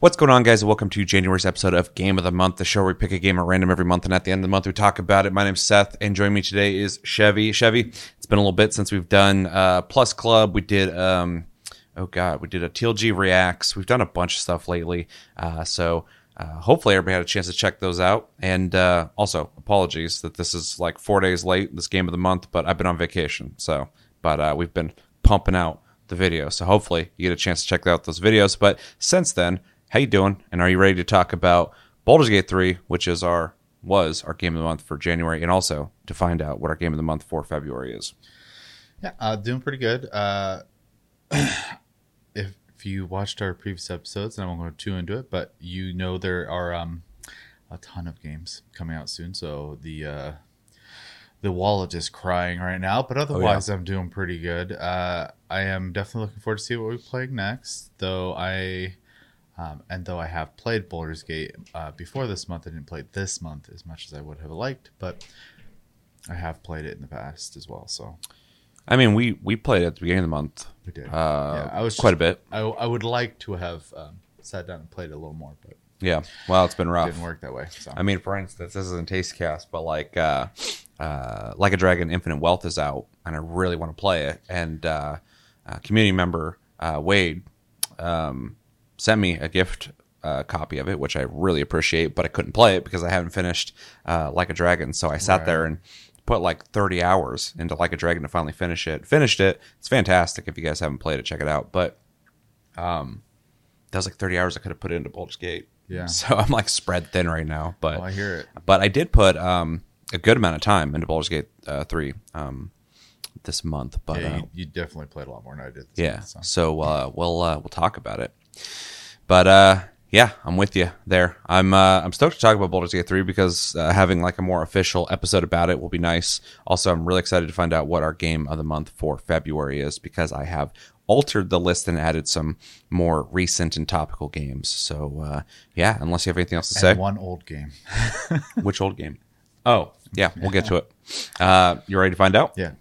What's going on, guys? Welcome to January's episode of Game of the Month, the show where we pick a game at random every month, and at the end of the month, we talk about it. My name's Seth, and joining me today is Chevy. Chevy, it's been a little bit since we've done uh, Plus Club. We did, um, oh god, we did a TLG Reacts. We've done a bunch of stuff lately, uh, so uh, hopefully everybody had a chance to check those out. And uh, also, apologies that this is like four days late, this Game of the Month, but I've been on vacation, so but uh, we've been pumping out the video, so hopefully you get a chance to check out those videos. But since then how you doing? And are you ready to talk about Baldur's Gate 3, which is our was our game of the month for January, and also to find out what our game of the month for February is. Yeah, uh, doing pretty good. Uh, if if you watched our previous episodes, and I won't go too into it, but you know there are um, a ton of games coming out soon. So the uh, the wallet is crying right now, but otherwise oh, yeah. I'm doing pretty good. Uh, I am definitely looking forward to see what we're playing next, though I um, and though I have played Baldur's Gate uh, before this month, I didn't play it this month as much as I would have liked, but I have played it in the past as well. So, I mean, we we played it at the beginning of the month. We did. Uh, yeah, I was quite just, a bit. I, I would like to have um, sat down and played it a little more, but yeah, well, it's been rough. It didn't work that way. So. I mean, for instance, this isn't Tastycast, but like, uh, uh, like a Dragon Infinite Wealth is out, and I really want to play it. And uh, community member uh, Wade um, sent me a gift uh, copy of it, which I really appreciate, but I couldn't play it because I haven't finished uh, Like a Dragon. So I sat right. there and put like 30 hours into Like a Dragon to finally finish it. Finished it. It's fantastic. If you guys haven't played it, check it out. But um, that was like 30 hours I could have put into Baldur's Gate. Yeah. So I'm like spread thin right now. But oh, I hear it. But I did put um, a good amount of time into Baldur's Gate uh, 3. Um, this month, but yeah, you, uh, you, definitely played a lot more than I did. yeah, month, so, so uh, we'll uh, we'll talk about it. But uh, yeah, I'm with you there. I'm uh, I'm stoked to talk about Baldur's Gate 3 because uh, having like a more official episode about it will be nice. Also, I'm really excited to find out what our game of the month for February is because I have altered the list and added some more recent and topical games. So uh, yeah, unless you have anything else to say. One old game. Which old game? Oh yeah, we'll get to it. Uh, you ready to find out? Yeah.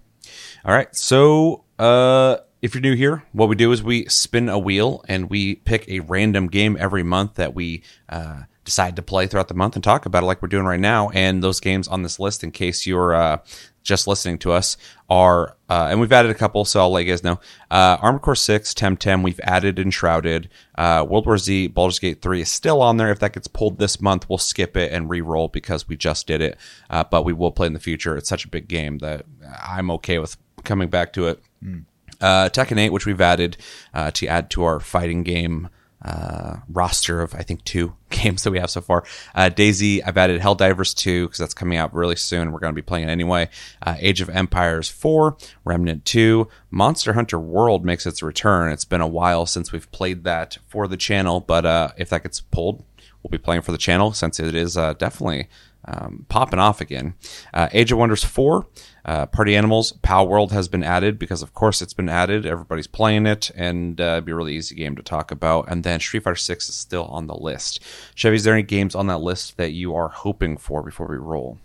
All right. So uh, if you're new here, what we do is we spin a wheel and we pick a random game every month that we uh, decide to play throughout the month and talk about it like we're doing right now. And those games on this list, in case you're uh, just listening to us, are, uh, and we've added a couple, so I'll let you guys know. Uh, Armored Core 6, Temtem, we've added Enshrouded. Uh, World War Z, Baldur's Gate 3 is still on there. If that gets pulled this month, we'll skip it and re roll because we just did it. Uh, but we will play in the future. It's such a big game that I'm okay with coming back to it. Mm. Uh, Tekken 8, which we've added uh, to add to our fighting game uh, roster of I think two games that we have so far. Uh, DayZ, I've added Helldivers 2 because that's coming out really soon. We're going to be playing it anyway. Uh, Age of Empires 4, Remnant 2, Monster Hunter World makes its return. It's been a while since we've played that for the channel, but uh, if that gets pulled, we'll be playing for the channel since it is uh, definitely um, popping off again. Uh, Age of Wonders 4, uh, Party Animals, Pow Palworld has been added because, of course, it's been added. Everybody's playing it, and uh, it'd be a really easy game to talk about. And then Street Fighter 6 is still on the list. Chevy, is there any games on that list that you are hoping for before we roll?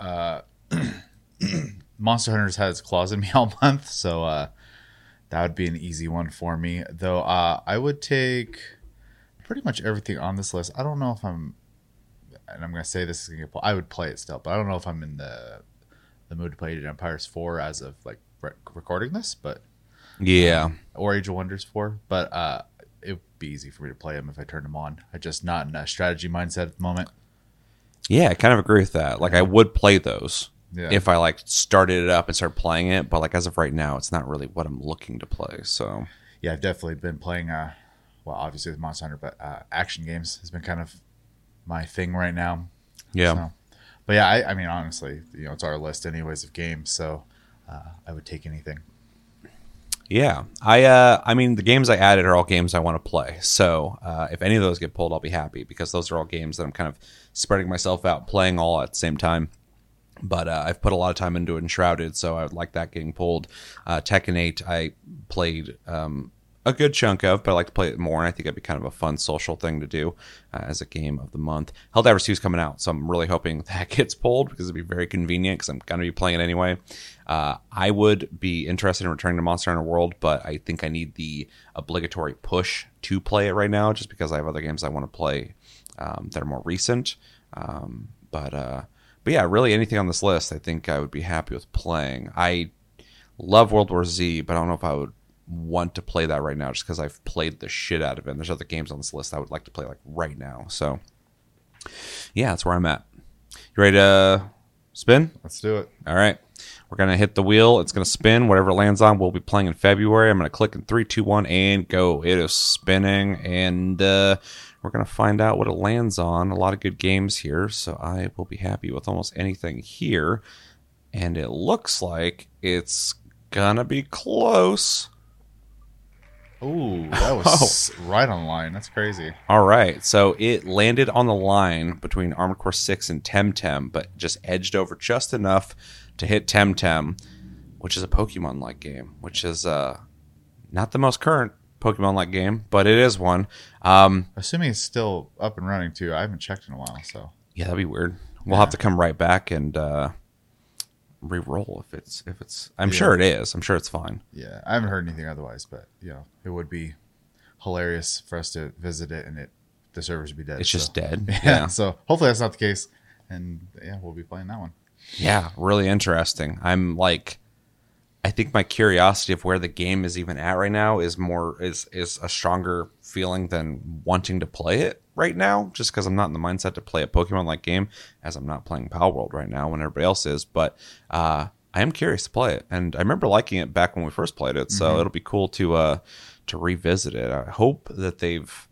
Uh, Monster Hunter's had its claws in me all month, so uh, that would be an easy one for me. Though uh, I would take pretty much everything on this list. I don't know if I'm and I'm gonna say this is gonna get. I would play it still, but I don't know if I'm in the the mood to play Age of Empires four as of like re- recording this, but yeah, um, or Age of Wonders four, but uh, it would be easy for me to play them if I turned them on. I just not in a strategy mindset at the moment. Yeah, I kind of agree with that. Like I would play those yeah. if I like started it up and started playing it, but like as of right now, it's not really what I'm looking to play. So yeah, I've definitely been playing. Uh, well, obviously with Monster Hunter, but uh, action games has been kind of my thing right now. Yeah. So, but yeah, I, I, mean, honestly, you know, it's our list anyways of games, so uh, I would take anything. Yeah, I uh, I mean, the games I added are all games I want to play. So uh, if any of those get pulled, I'll be happy because those are all games that I'm kind of spreading myself out, playing all at the same time. But uh, I've put a lot of time into it Enshrouded, so I would like that getting pulled. Uh, Tekken 8, I played um, a good chunk of, but I like to play it more. And I think it'd be kind of a fun social thing to do uh, as a game of the month. Helldivers 2 is coming out, so I'm really hoping that gets pulled because it'd be very convenient because I'm going to be playing it anyway. Uh, I would be interested in returning to Monster Hunter World, but I think I need the obligatory push to play it right now, just because I have other games I want to play um, that are more recent. Um, but uh, but yeah, really anything on this list, I think I would be happy with playing. I love World War Z, but I don't know if I would want to play that right now, just because I've played the shit out of it. And there's other games on this list I would like to play like right now. So yeah, that's where I'm at. You ready to spin? Let's do it. All right. We're going to hit the wheel. It's going to spin. Whatever it lands on, we'll be playing in February. I'm going to click in three, two, one, and go. It is spinning, and uh, we're going to find out what it lands on. A lot of good games here, so I will be happy with almost anything here. And it looks like it's going to be close. Ooh, that was right on line. That's crazy. All right. So it landed on the line between Armored Core 6 and Temtem, but just edged over just enough to hit Temtem, which is a Pokemon like game, which is uh, not the most current Pokemon like game, but it is one. Um, Assuming it's still up and running too. I haven't checked in a while, so yeah, that'd be weird. We'll have to come right back and uh, re-roll if it's if it's. I'm Yeah. sure it is. I'm sure it's fine. yeah, I haven't heard anything otherwise. But you know, it would be hilarious for us to visit it and it the servers would be dead. It's just so. dead. Yeah, Yeah. So hopefully that's not the case, and yeah, we'll be playing that one. Yeah, really interesting. I'm like I think my curiosity of where the game is even at right now is more is is a stronger feeling than wanting to play it right now just because I'm not in the mindset to play a Pokemon like game as I'm not playing Palworld right now when everybody else is, but uh I am curious to play it. And I remember liking it back when we first played it, so it'll be cool to uh to revisit it. I hope that they've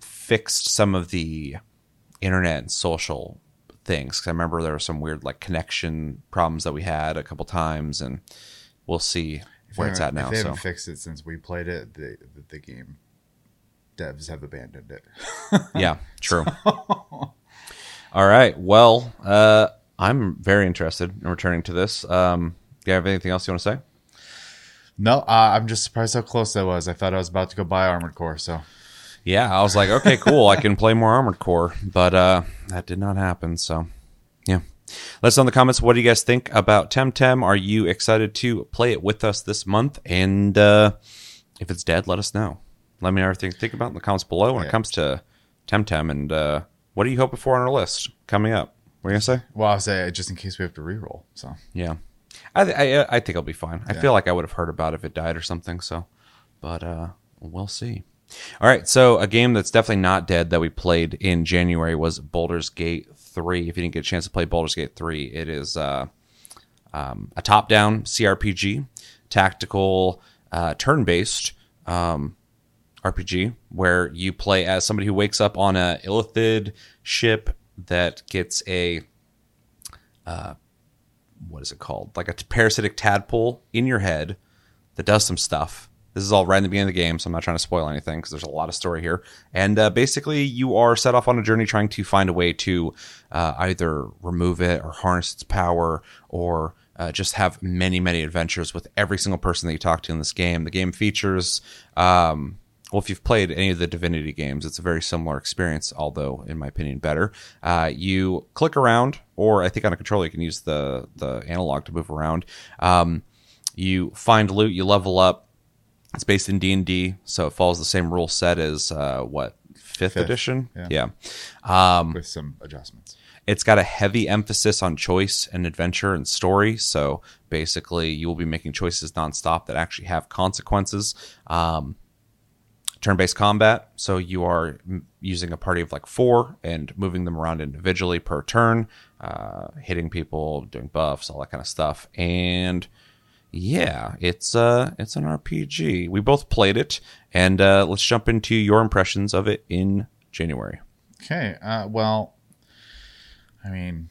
fixed some of the internet and social things. Cause I remember there were some weird like connection problems that we had a couple times, and we'll see If where it's at now. If they So haven't fixed it since we played it, the the, the game devs have abandoned it. yeah, true. All right. Well, uh, I'm very interested in returning to this. Um, do you have anything else you want to say? No, uh, I'm just surprised how close that was. I thought I was about to go buy Armored Core. So Yeah, I was like, okay, cool. I can play more Armored Core, but uh, that did not happen. So, yeah. Let us know in the comments. What do you guys think about Temtem? Are you excited to play it with us this month? And uh, if it's dead, let us know. Let me know everything you think about in the comments below when it comes to Temtem. And uh, what are you hoping for on our list coming up? What are you gonna say? well, I'll say just in case we have to re-roll. So Yeah, I th- I, I think I'll be fine. I Yeah. feel like I would have heard about it if it died or something. So, but uh, we'll see. All right, so a game that's definitely not dead that we played in January was Baldur's Gate Three. If you didn't get a chance to play Baldur's Gate Three, it is uh, um, a top-down CRPG, tactical, uh, turn-based um, RPG where you play as somebody who wakes up on a illithid ship that gets a uh, what is it called? Like a parasitic tadpole in your head that does some stuff. This is all right in the beginning of the game, so I'm not trying to spoil anything because there's a lot of story here. And uh, basically, you are set off on a journey trying to find a way to uh, either remove it or harness its power or uh, just have many, many adventures with every single person that you talk to in this game. The game features. Um, well, if you've played any of the Divinity games, it's a very similar experience, although, in my opinion, better. Uh, you click around, or I think on a controller you can use the the analog to move around. Um, you find loot, you level up. It's based in D and D, so it follows the same rule set as uh, what fifth, Fifth, edition. yeah. yeah. with some adjustments. It's got a heavy emphasis on choice and adventure and story. So basically, you will be making choices nonstop that actually have consequences. Um, turn-based combat, so you are m- using a party of like four and moving them around individually per turn, uh, hitting people, doing buffs, all that kind of stuff. And yeah, it's uh, it's an RPG. We both played it, and uh, let's jump into your impressions of it in January. Okay. Uh, well, I mean,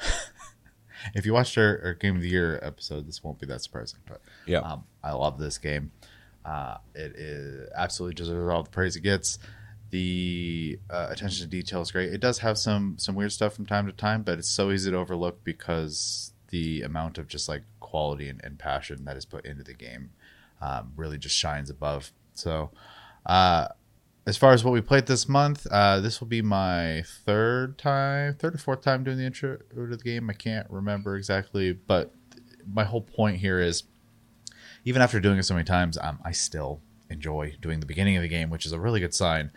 if you watched our, our Game of the Year episode, this won't be that surprising. But Yeah. um, I love this game. Uh, it is absolutely deserves all the praise it gets. The uh, attention to detail is great. It does have some some weird stuff from time to time, but it's so easy to overlook because the amount of just like quality and, and passion that is put into the game um, really just shines above. So, uh, as far as what we played this month, uh, this will be my third time, third or fourth time doing the intro to the game. I can't remember exactly, but my whole point here is, even after doing it so many times, um, I still enjoy doing the beginning of the game, which is a really good sign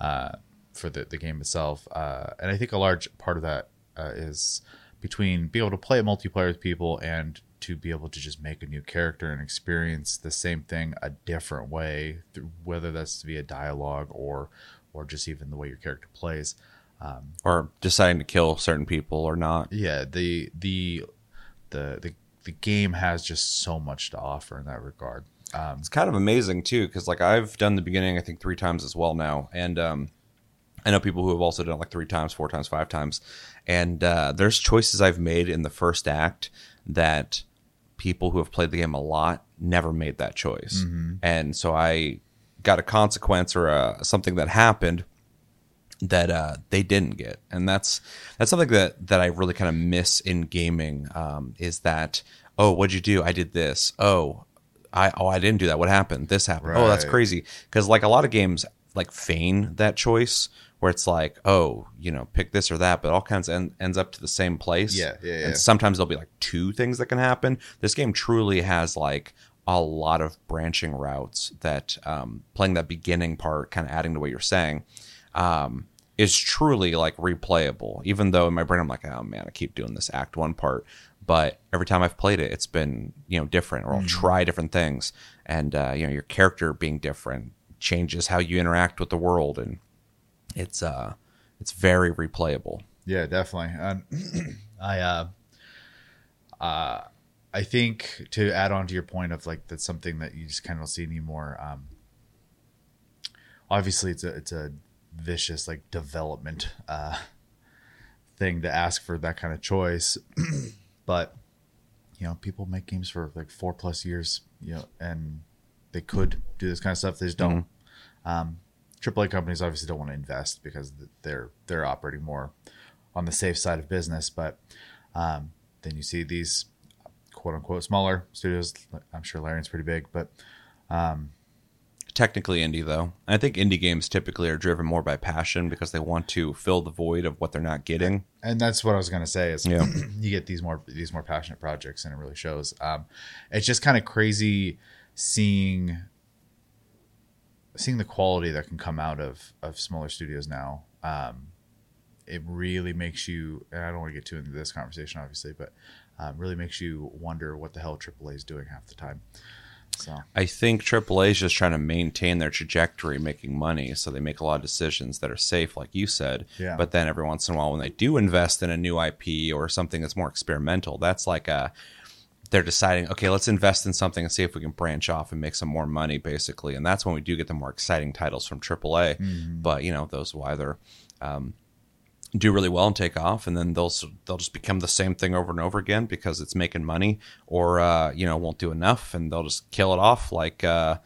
uh, for the, the game itself. Uh, and I think a large part of that uh, is between being able to play multiplayer with people and to be able to just make a new character and experience the same thing a different way, whether that's via dialogue or or just even the way your character plays, um, or deciding to kill certain people or not. Yeah, the the the the the game has just so much to offer in that regard. Um, it's kind of amazing too, because like I've done the beginning I think three times as well now, and um, I know people who have also done it like three times, four times, five times, and uh, there's choices I've made in the first act that people who have played the game a lot never made that choice. Mm-hmm. And so I got a consequence or a, something that happened that uh, they didn't get, and that's that's something that that I really kind of miss in gaming. Um, is that oh, what'd you do? I did this. Oh, I oh I didn't do that. What happened? This happened. Right. Oh, that's crazy. Because like a lot of games like feign that choice where it's like, oh, you know, pick this or that, but all kinds end, ends up to the same place. Yeah, yeah, yeah. And sometimes there'll be like two things that can happen. This game truly has like a lot of branching routes that um, playing that beginning part, kind of adding to what you're saying, um, is truly like replayable. Even though in my brain I'm like, oh man, I keep doing this Act One part, but every time I've played it, it's been you know different, or I'll mm. try different things, and uh, you know your character being different changes how you interact with the world and it's uh it's very replayable. Yeah, definitely. And I uh uh I think to add on to your point of like that's something that you just kind of don't see anymore. Um obviously it's a it's a vicious like development uh thing to ask for that kind of choice. but you know, people make games for like four plus years, you know, and they could do this kind of stuff. They just don't. Mm-hmm. Um, AAA companies obviously don't want to invest because they're they're operating more on the safe side of business. But um, then you see these quote unquote smaller studios. I'm sure Larian's pretty big, but um, technically indie though. I think indie games typically are driven more by passion because they want to fill the void of what they're not getting. And that's what I was going to say is yeah. you get these more these more passionate projects and it really shows. Um, it's just kind of crazy seeing seeing the quality that can come out of of smaller studios now, um, it really makes you. And I don't want to get too into this conversation, obviously, but um, really makes you wonder what the hell AAA is doing half the time. So I think AAA is just trying to maintain their trajectory, making money. So they make a lot of decisions that are safe, like you said. Yeah. But then every once in a while, when they do invest in a new IP or something that's more experimental, that's like a they're deciding, okay, let's invest in something and see if we can branch off and make some more money, basically. And that's when we do get the more exciting titles from AAA. Mm-hmm. But you know, those will either um, do really well and take off, and then they'll they'll just become the same thing over and over again because it's making money, or uh, you know, won't do enough, and they'll just kill it off. Like, uh,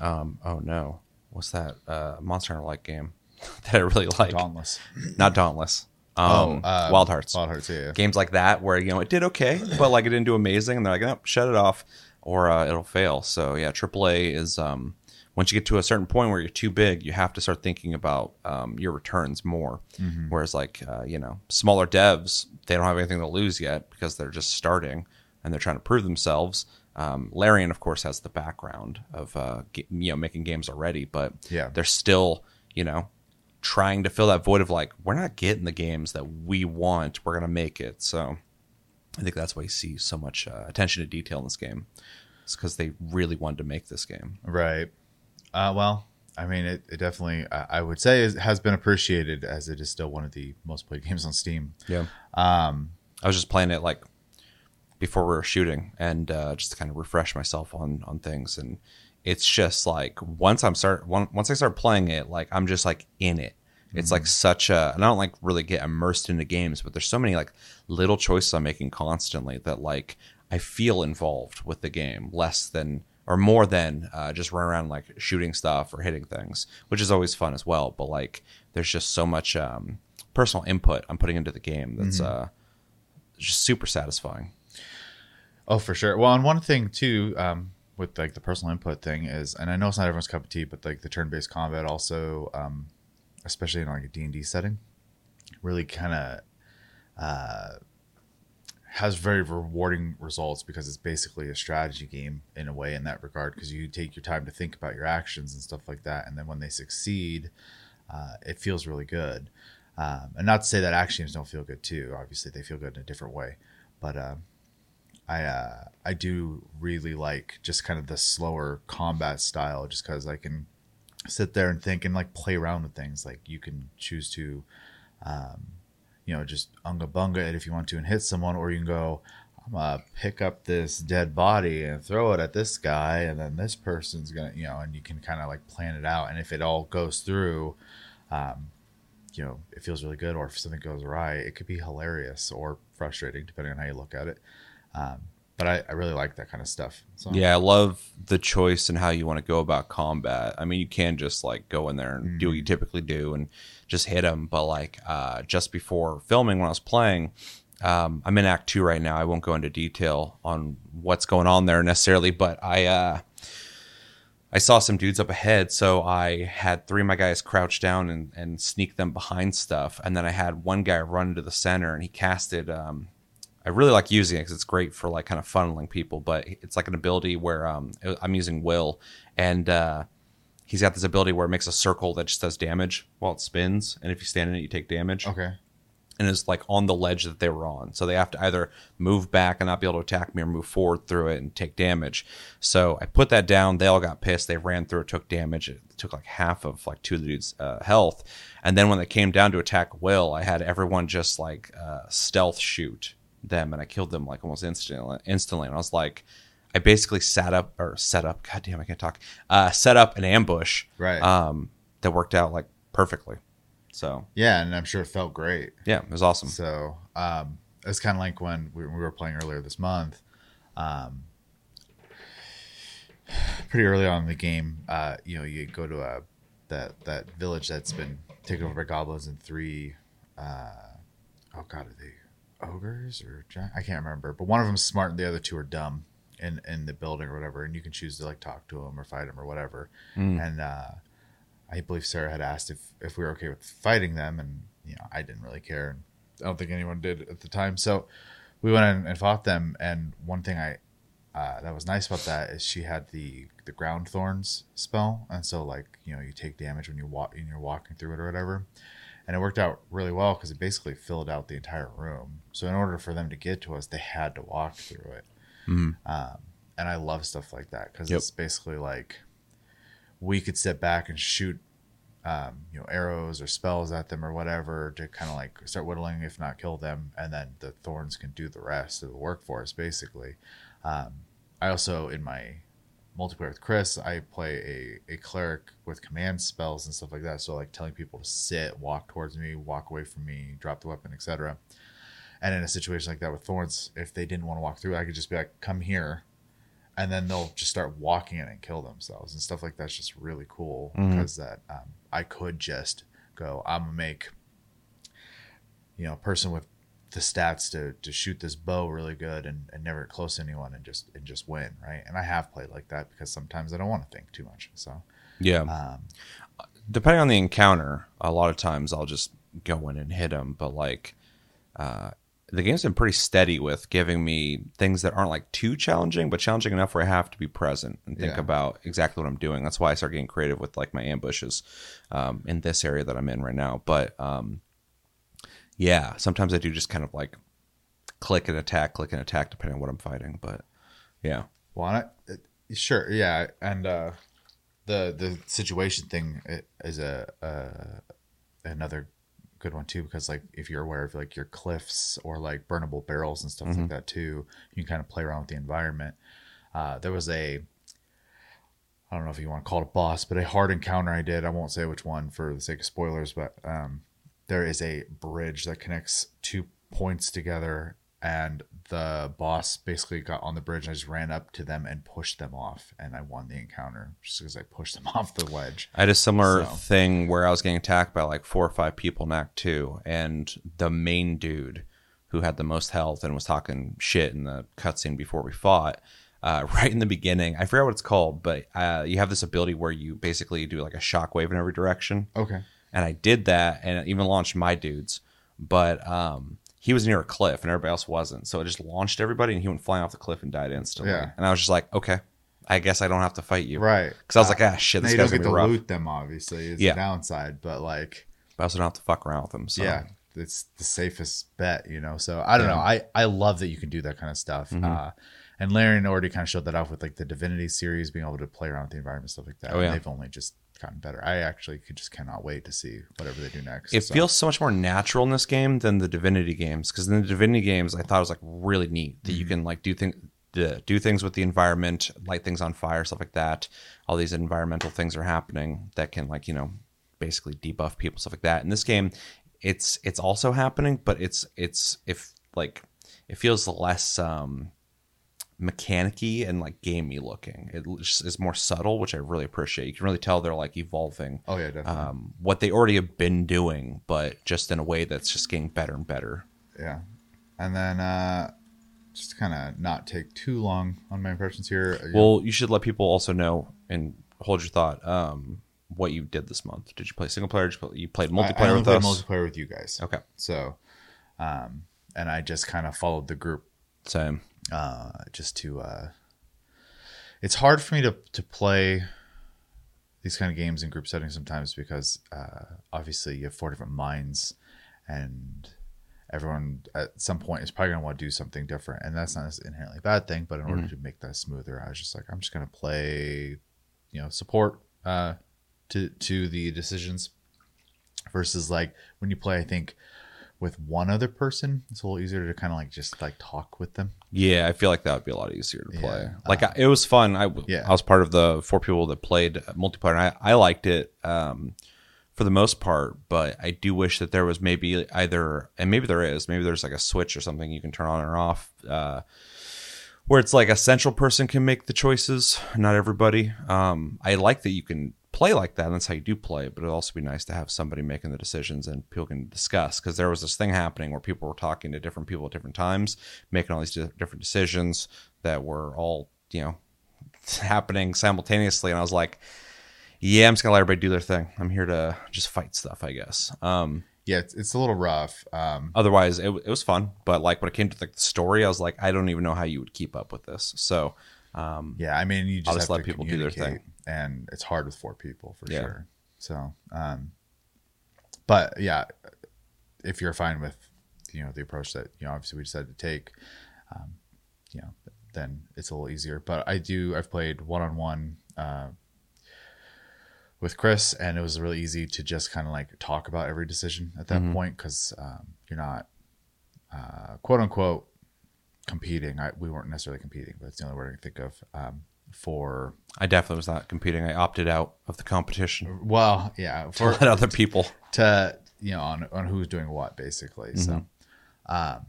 um, oh no, what's that uh, Monster Hunter like game that I really like? Dauntless, not Dauntless. Um, oh, uh, Wild Hearts. Wild Hearts, yeah, yeah, Games like that where you know it did okay, but like it didn't do amazing, and they're like, oh, shut it off, or uh, it'll fail. So yeah, AAA is um, once you get to a certain point where you're too big, you have to start thinking about um, your returns more. Mm-hmm. Whereas like uh, you know smaller devs, they don't have anything to lose yet because they're just starting and they're trying to prove themselves. Um, Larian, of course, has the background of uh, you know making games already, but yeah, they're still you know trying to fill that void of like we're not getting the games that we want we're gonna make it so i think that's why you see so much uh, attention to detail in this game it's because they really wanted to make this game right uh, well i mean it, it definitely i would say has been appreciated as it is still one of the most played games on steam yeah um, i was just playing it like before we were shooting and uh, just to kind of refresh myself on on things and it's just like once I'm start once I start playing it, like I'm just like in it. It's mm-hmm. like such a, and I don't like really get immersed into games, but there's so many like little choices I'm making constantly that like I feel involved with the game less than or more than uh, just run around like shooting stuff or hitting things, which is always fun as well. But like there's just so much um, personal input I'm putting into the game that's mm-hmm. uh, just super satisfying. Oh, for sure. Well, and one thing too, um, with like the personal input thing is, and I know it's not everyone's cup of tea, but like the turn-based combat also, um, especially in like a D and D setting, really kind of uh, has very rewarding results because it's basically a strategy game in a way in that regard because you take your time to think about your actions and stuff like that and then when they succeed uh, it feels really good. Um, and not to say that games don't feel good too obviously they feel good in a different way but uh, I uh, I do really like just kind of the slower combat style just because I can sit there and think and like play around with things like you can choose to um, you know, just unga bunga it if you want to and hit someone, or you can go, I'm gonna pick up this dead body and throw it at this guy, and then this person's gonna, you know, and you can kind of like plan it out. And if it all goes through, um, you know, it feels really good. Or if something goes awry, it could be hilarious or frustrating, depending on how you look at it. Um, but I, I really like that kind of stuff. So. Yeah, I love the choice and how you want to go about combat. I mean, you can just like go in there and mm-hmm. do what you typically do and just hit them. But like uh, just before filming, when I was playing, um, I'm in Act Two right now. I won't go into detail on what's going on there necessarily, but I uh, I saw some dudes up ahead, so I had three of my guys crouch down and, and sneak them behind stuff, and then I had one guy run to the center and he casted um, I really like using it because it's great for like kind of funneling people. But it's like an ability where um, I'm using Will, and uh, he's got this ability where it makes a circle that just does damage while it spins, and if you stand in it, you take damage. Okay. And it's like on the ledge that they were on, so they have to either move back and not be able to attack me, or move forward through it and take damage. So I put that down. They all got pissed. They ran through it, took damage. It took like half of like two of the dudes' uh, health. And then when they came down to attack Will, I had everyone just like uh, stealth shoot them and I killed them like almost instantly. Instantly, and I was like, I basically sat up or set up. God damn, I can't talk. Uh, set up an ambush, right? Um, that worked out like perfectly. So yeah, and I'm sure it felt great. Yeah, it was awesome. So um, it's kind of like when we, we, were playing earlier this month. Um, pretty early on in the game, uh, you know, you go to a that that village that's been taken over by goblins and three. Uh, oh God, are they ogres or I can't remember, but one of them's smart and the other two are dumb in in the building or whatever, and you can choose to like talk to them or fight them or whatever. Mm. And uh, I believe Sarah had asked if if we were okay with fighting them, and you know I didn't really care, and I don't think anyone did at the time. So we went in and fought them, and one thing I uh, that was nice about that is she had the the ground thorns spell, and so like you know you take damage when you walk when you're walking through it or whatever and it worked out really well because it basically filled out the entire room. So in order for them to get to us, they had to walk through it. Mm-hmm. Um, and I love stuff like that because yep. it's basically like we could sit back and shoot, um, you know, arrows or spells at them or whatever to kind of like start whittling, if not kill them, and then the thorns can do the rest of the work for us, basically. Um, I also in my multiplayer with Chris, I play a, a cleric with command spells and stuff like that. So like telling people to sit, walk towards me, walk away from me, drop the weapon, etc. And in a situation like that with thorns, if they didn't want to walk through, I could just be like, "Come here," and then they'll just start walking in and kill themselves and stuff like that's just really cool mm-hmm. because that um, I could just go, "I'm gonna make." You know, a person with the stats to to shoot this bow really good and, and never close to anyone and just and just win right and i have played like that because sometimes i don't want to think too much so yeah um, depending on the encounter a lot of times i'll just go in and hit them but like uh, the game's been pretty steady with giving me things that aren't like too challenging but challenging enough where i have to be present and think yeah. about exactly what i'm doing that's why i start getting creative with like my ambushes um, in this area that i'm in right now but um, yeah, sometimes I do just kind of like click and attack, click and attack, depending on what I'm fighting. But yeah, well, I, sure, yeah, and uh, the the situation thing is a uh, another good one too because like if you're aware of like your cliffs or like burnable barrels and stuff mm-hmm. like that too, you can kind of play around with the environment. Uh, there was a I don't know if you want to call it a boss, but a hard encounter I did. I won't say which one for the sake of spoilers, but um, there is a bridge that connects two points together and the boss basically got on the bridge and I just ran up to them and pushed them off and I won the encounter just because I pushed them off the ledge. I had a similar so. thing where I was getting attacked by like four or five people in Act 2 and the main dude who had the most health and was talking shit in the cutscene before we fought uh, right in the beginning. I forget what it's called, but uh, you have this ability where you basically do like a shockwave in every direction. Okay and I did that and even launched my dudes. But um, he was near a cliff and everybody else wasn't. So it just launched everybody and he went flying off the cliff and died instantly. Yeah. And I was just like, okay, I guess I don't have to fight you. Right. Because I was like, ah, shit, Now this don't guy's get gonna to be rough. loot them, obviously, is Yeah. the downside. But like, But I also don't have to fuck around with them. So yeah, it's the safest bet, you know. So I don't Yeah. know. I I love that you can do that kind of stuff. Mhm. Uh, and Larian already kind of showed that off with like the Divinity series, being able to play around with the environment, stuff like that. Oh, yeah. And they've only just gotten better. I actually could just cannot wait to see whatever they do next. It So, feels so much more natural in this game than the Divinity games. Because in the Divinity games, I thought it was like really neat that Mm-hmm. you can like do things. Do things with the environment, light things on fire, stuff like that. All these environmental things are happening that can, like you know, basically debuff people, stuff like that. In this game, it's it's also happening, but it's it's if like it feels less um mechanicy and like gamey looking. It is more subtle, which I really appreciate. You can really tell they're like evolving Oh yeah, definitely. um, what they already have been doing, but just in a way that's just getting better and better. yeah. And then uh just kind of not take too long on my impressions here. you know, Well, you should let people also know and hold your thought. Um, what you did this month? Did you play single player? Did you, play, you played multiplayer I only with played us? multiplayer with you guys. Okay, So, um, and I just kind of followed the group same. uh, just to. Uh, it's hard for me to to play these kind of games in group settings sometimes because uh, obviously you have four different minds, and everyone at some point is probably going to want to do something different, and that's not an inherently bad thing. But in order to make that smoother, I was just like, I'm just going to play, you know, support uh, to to the decisions versus like when you play. I think with one other person, it's a little easier to kind of like just like talk with them. Yeah, I feel like that would be a lot easier to play. Yeah. Like I, it was fun. I Yeah. I was part of the four people that played multiplayer, and I, I liked it um, for the most part. But I do wish that there was maybe either, and maybe there is, maybe there's like a switch or something you can turn on or off, uh, where it's like a central person can make the choices, not everybody. Um, I like that you can play like that, and that's how you do play. But it'd also be nice to have somebody making the decisions and people can discuss. Because there was this thing happening where people were talking to different people at different times, making all these di- different decisions that were all you know happening simultaneously, and I was like. Yeah, I'm just gonna let everybody do their thing. I'm here to just fight stuff, I guess. Um, Yeah, it's, it's a little rough. Um, otherwise, it, it was fun. But like when it came to like the story, I was like, I don't even know how you would keep up with this. So, um, Yeah, I mean, you just, just let people do their thing. and it's hard with four people for Yeah. sure. So, um, but yeah, if you're fine with you know the approach that you know obviously we decided to take, um, you know, then it's a little easier. But I do I've played one on one with Chris, and it was really easy to just kind of like talk about every decision at that Mhm. point because um, you're not uh, quote unquote competing. I, we weren't necessarily competing, but it's the only word I can think of um, for I definitely was not competing. I opted out of the competition well, yeah, for let other people. to you know on on who's doing what basically. So, um,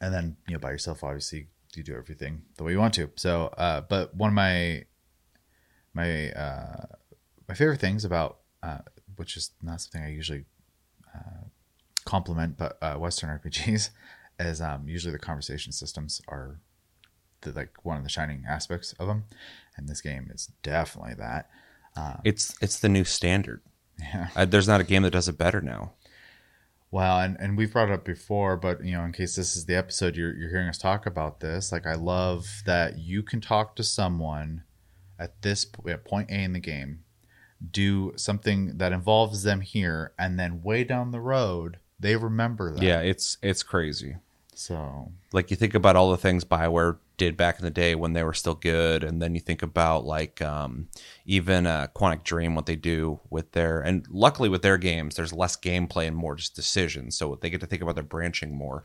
and then you know by yourself, obviously you do everything the way you want to. So, uh, but one of my my uh, my favorite things about uh, which is not something I usually uh, compliment, but uh, Western RPGs is um, usually the conversation systems are the, like one of the shining aspects of them, and this game is definitely that. It's it's the new standard. Yeah. Uh, there's not a game that does it better now. Well, and, and we've brought it up before, but you know, in case this is the episode you're you're hearing us talk about this, like I love that you can talk to someone at this at point A in the game, do something that involves them here, and then way down the road they remember that. Yeah, it's it's crazy. So like you think about all the things Bioware did back in the day when they were still good, and then you think about like um, even uh, Quantic Dream, what they do with their and luckily with their games, there's less gameplay and more just decisions, so they get to think about their branching more.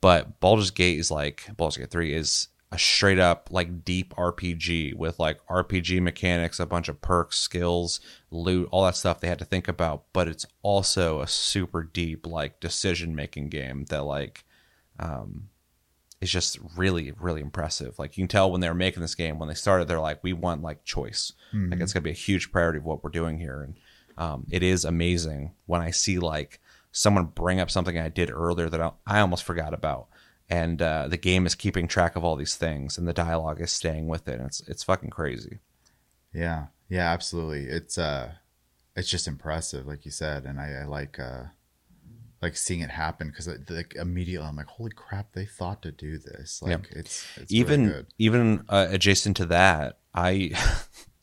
But Baldur's Gate is like Baldur's Gate Three is a straight up like deep RPG with like RPG mechanics, a bunch of perks, skills, loot, all that stuff they had to think about. But it's also a super deep like decision making game that like is just really really impressive. Like you can tell when they were making this game when they started they're like we want like choice. Like it's going to be a huge priority of what we're doing here. And um, it is amazing when i see like someone bring up something i did earlier that i, I almost forgot about. And uh, the game is keeping track of all these things and the dialogue is staying with it. And it's it's fucking crazy. Yeah, yeah, absolutely. It's uh, it's just impressive, like you said, and I, I like uh, like seeing it happen because like immediately I'm like, holy crap, they thought to do this. Like it's, it's really even good. even uh, adjacent to that, I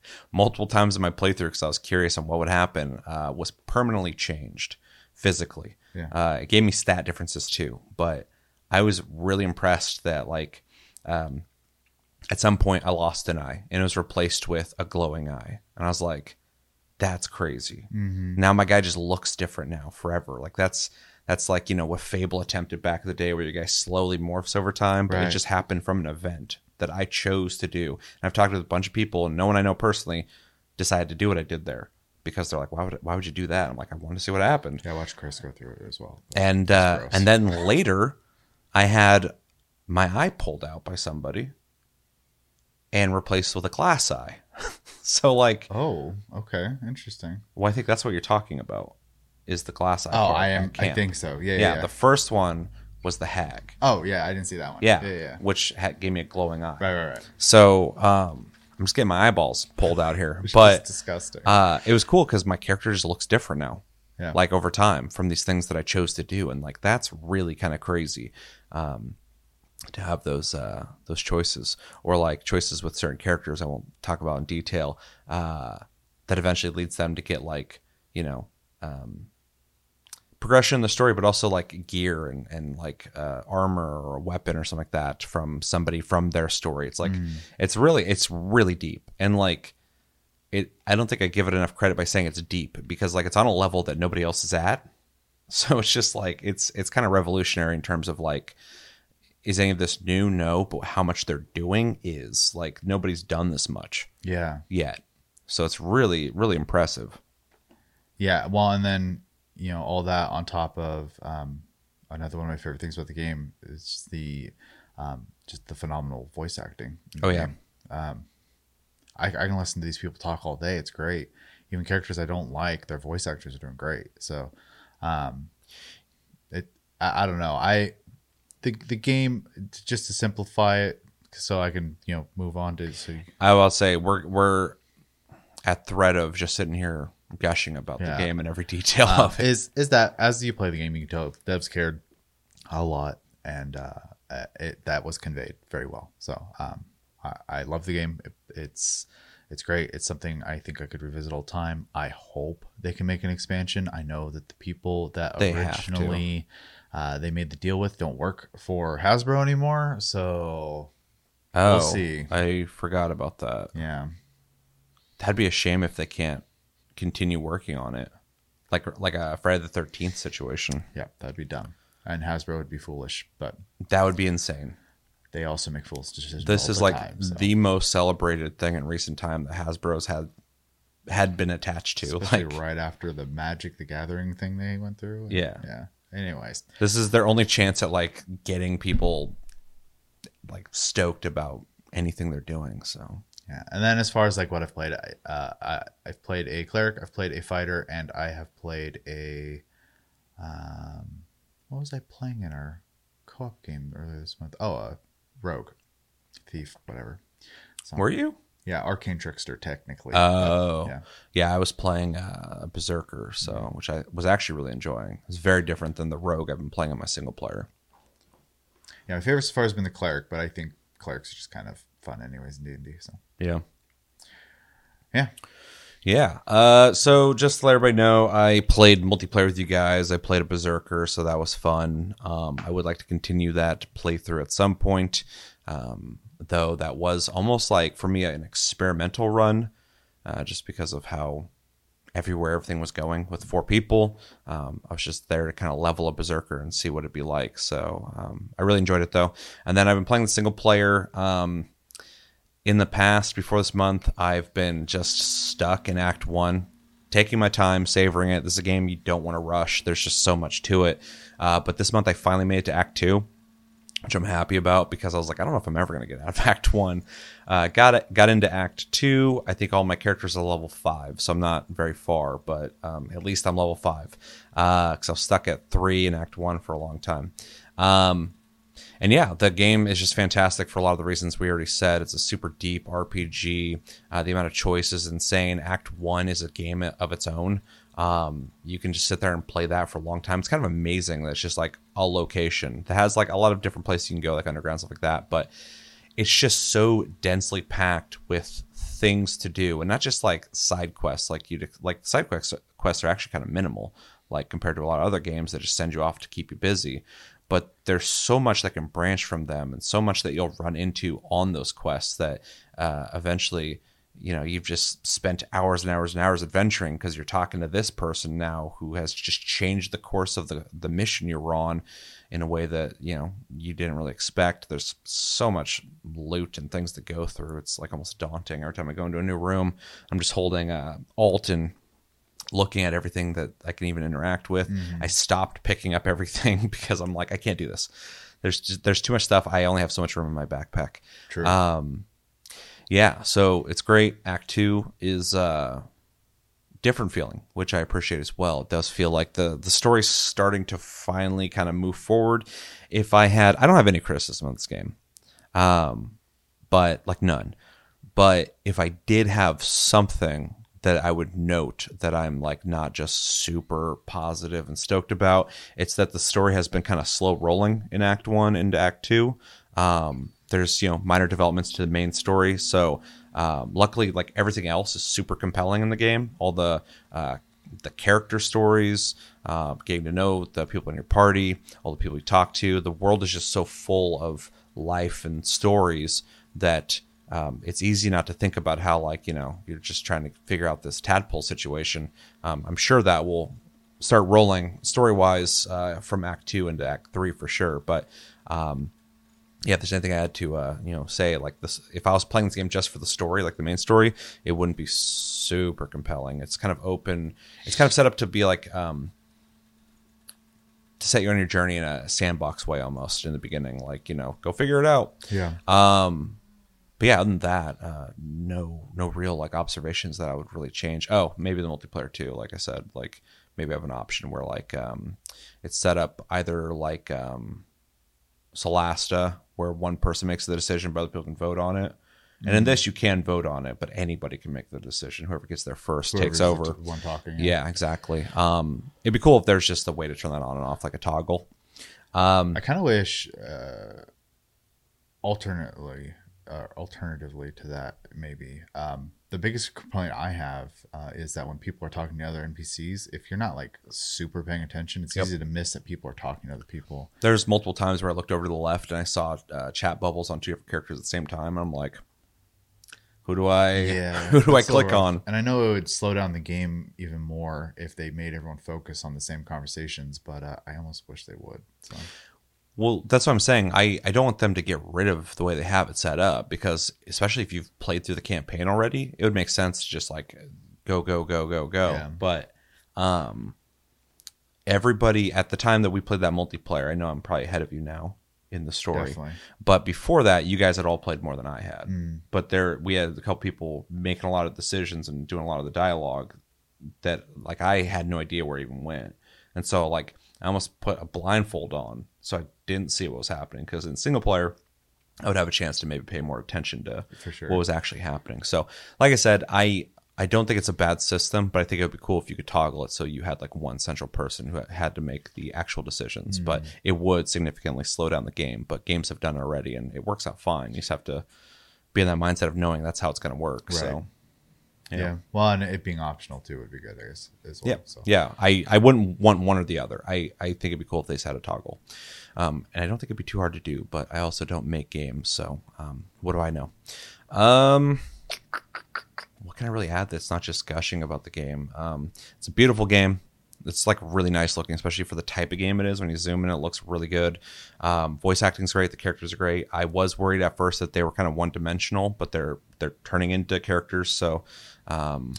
multiple times in my playthrough because I was curious on what would happen uh, was permanently changed physically. Yeah. Uh, it gave me stat differences too, but I was really impressed that like um, at some point I lost an eye and it was replaced with a glowing eye, and I was like, that's crazy. Now my guy just looks different now forever. Like that's that's like you know what Fable attempted back in the day, where your guy slowly morphs over time, but it just happened from an event that I chose to do. And I've talked with a bunch of people, and no one I know personally decided to do what I did there because they're like, why would why would you do that? I'm like, I want to see what happened. Yeah, I watched Chris go through it as well. And uh, and then later, I had my eye pulled out by somebody and replaced with a glass eye. so like, Oh, okay, interesting. well, I think that's what you're talking about. Is the glass eye? Oh, part I am. I camp. think so. Yeah, Yeah, yeah. the first one was the hag. oh, yeah. I didn't see that one. Yeah, yeah, yeah. which gave me a glowing eye. Right, right, right. So um, I'm just getting my eyeballs pulled out here, Which is but disgusting. uh, it was cool because my character just looks different now. Yeah. Like over time from these things that I chose to do, and like that's really kind of crazy um, to have those uh, those choices, or like choices with certain characters. I won't talk about in detail. Uh, that eventually leads them to get like you know um, progression in the story, but also like gear and and like uh, armor or a weapon or something like that from somebody from their story. It's like it's really it's really deep and like it. I don't think I give it enough credit by saying it's deep because like it's on a level that nobody else is at. So it's just like it's it's kind of revolutionary in terms of like is any of this new? No, but how much they're doing is like nobody's done this much yeah, yet. So it's really really impressive. yeah. Well, and then you know all that on top of um, another one of my favorite things about the game is the um, just the phenomenal voice acting. Oh, yeah. Um, I, I can listen to these people talk all day. It's great. Even characters I don't like, their voice actors are doing great. So, um, it I, I don't know. I the the game just to simplify it, so I can you know move on to so you- I will say we're we're at threat of just sitting here gushing about Yeah. the game and every detail uh, of it. is is that as you play the game, you can tell devs cared a lot, and uh, uh, it that was conveyed very well. So um, I, I love the game. It, it's it's great. It's something I think I could revisit all the time. I hope they can make an expansion. I know that the people that They have to. originally uh, they made the deal with don't work for Hasbro anymore. So Oh, see. I forgot about that. yeah, That'd be a shame if they can't continue working on it, like like a Friday the Thirteenth situation. yeah, that'd be dumb. And Hasbro would be foolish, but That would be insane. they also make foolish decisions. This is like time, so. the most celebrated thing in recent time that Hasbro's had had been attached to. especially Like right after the Magic the Gathering thing they went through. Yeah. yeah. Anyways, this is their only chance at like getting people like stoked about anything they're doing. So yeah. And then as far as like what I've played, I, uh, I I've played a cleric, I've played a fighter, and I have played a um, what was I playing in our co-op game earlier this month? Oh, a rogue, thief, whatever. So, were you? Yeah, arcane trickster technically. Oh, yeah. yeah. I was playing uh, Berserker, so which I was actually really enjoying. It's very different than the Rogue I've been playing on my single player. yeah. My favorite so far has been the cleric, but I think clerics are just kind of fun anyways in D and D. So Yeah, yeah, yeah. Uh, so just to let everybody know, I played multiplayer with you guys. I played a Berserker, so that was fun. Um, I would like to continue that playthrough at some point, um, though. That was almost like for me an experimental run, uh, just because of how everywhere everything was going with four people. Um, I was just there to kind of level a berserker and see what it'd be like. So um, I really enjoyed it though. And then I've been playing the single player. Um, in the past, before this month, I've been just stuck in Act One, taking my time, savoring it. This is a game you don't want to rush. There's just so much to it. Uh, but this month, I finally made it to Act Two which I'm happy about because I was like, I don't know if I'm ever going to get out of Act One. Uh, got it, got into Act Two. I think all my characters are level five, so I'm not very far, but um, at least I'm level five because I was stuck at three in Act One for a long time. Um, and yeah, the game is just fantastic for a lot of the reasons we already said. It's a super deep RPG. Uh, the amount of choice is insane. Act One is a game of its own. Um, you can just sit there and play that for a long time. It's kind of amazing that it's just like a location that has like a lot of different places you can go, like underground stuff like that. But it's just so densely packed with things to do, and not just like side quests. Like you like side quests quests are actually kind of minimal, like compared to a lot of other games that just send you off to keep you busy. But there's so much that can branch from them, and so much that you'll run into on those quests that uh, eventually you know you've just spent hours and hours and hours adventuring because you're talking to this person now who has just changed the course of the the mission you're on in a way that you know you didn't really expect. There's so much loot and things to go through. It's like almost daunting every time i go into a new room. I'm just holding uh, alt and looking at everything that i can even interact with. I stopped picking up everything because i'm like i can't do this. There's just, there's too much stuff. I only have so much room in my backpack. True. um, yeah, so it's great. Act two is uh, different feeling, which I appreciate as well. It does feel like the the story's starting to finally kind of move forward. If I had, I don't have any criticism of this game, um, but like none. But if I did have something that I would note that I'm like not just super positive and stoked about, it's that the story has been kind of slow rolling in Act One into Act Two. Um, there's you know minor developments to the main story, so um, luckily like everything else is super compelling in the game. All the uh, the character stories, uh, getting to know the people in your party, all the people you talk to. The world is just so full of life and stories that um, it's easy not to think about how like you know you're just trying to figure out this tadpole situation. Um, I'm sure that will start rolling story wise uh, from Act Two into Act Three for sure. But um, yeah, if there's anything I had to uh, you know say like this, if I was playing this game just for the story, like the main story, it wouldn't be super compelling. It's kind of open. It's kind of set up to be like um, to set you on your journey in a sandbox way almost in the beginning, like you know, go figure it out. yeah. Um, but yeah, other than that, uh, no, no real like observations that I would really change. Oh, maybe the multiplayer too. Like I said, like maybe I have an option where like um, it's set up either like um, Solasta, where one person makes the decision, but other people can vote on it. And in this, you can vote on it, but anybody can make the decision. Whoever gets there first takes over. One talking. Yeah, exactly. Um, it'd be cool if there's just a way to turn that on and off, like a toggle. Um, I kind of wish, uh, alternately, uh, alternatively to that, maybe um, the biggest complaint I have uh, is that when people are talking to other NPCs, if you're not like super paying attention, it's Yep. easy to miss that people are talking to other people. there's multiple times where I looked over to the left and I saw uh, chat bubbles on two different characters at the same time, and I'm like, who do I who do I that's a little click rough. on? And I know it would slow down the game even more if they made everyone focus on the same conversations, but uh, I almost wish they would. So Well, that's what I'm saying. I, I don't want them to get rid of the way they have it set up because, especially if you've played through the campaign already, it would make sense to just like go, go, go, go, go. Yeah. But um, everybody at the time that we played that multiplayer, I know I'm probably ahead of you now in the story. definitely. But before that, you guys had all played more than I had. Mm. But there, we had a couple people making a lot of decisions and doing a lot of the dialogue that, like, I had no idea where it even went. And so, like, I almost put a blindfold on so I didn't see what was happening. Because in single player, I would have a chance to maybe pay more attention to For sure. what was actually happening. So, like I said, I I don't think it's a bad system, but I think it would be cool if you could toggle it so you had like one central person who had to make the actual decisions. But Mm. it would significantly slow down the game. But games have done it already, and it works out fine. You just have to be in that mindset of knowing that's how it's going to work. Right. So, yeah. Well, and it being optional too would be good, I guess, as well. yeah, So. yeah. I, I wouldn't want one or the other. I, I think it'd be cool if they had a toggle. Um, and I don't think it'd be too hard to do. But I also don't make games, so um, what do I know? Um, what can I really add that's not just gushing about the game? Um, it's a beautiful game. It's like really nice looking, especially for the type of game it is. When you zoom in, it looks really good. Um, voice acting's great. The characters are great. I was worried at first that they were kind of one dimensional, but they're they're turning into characters. So um,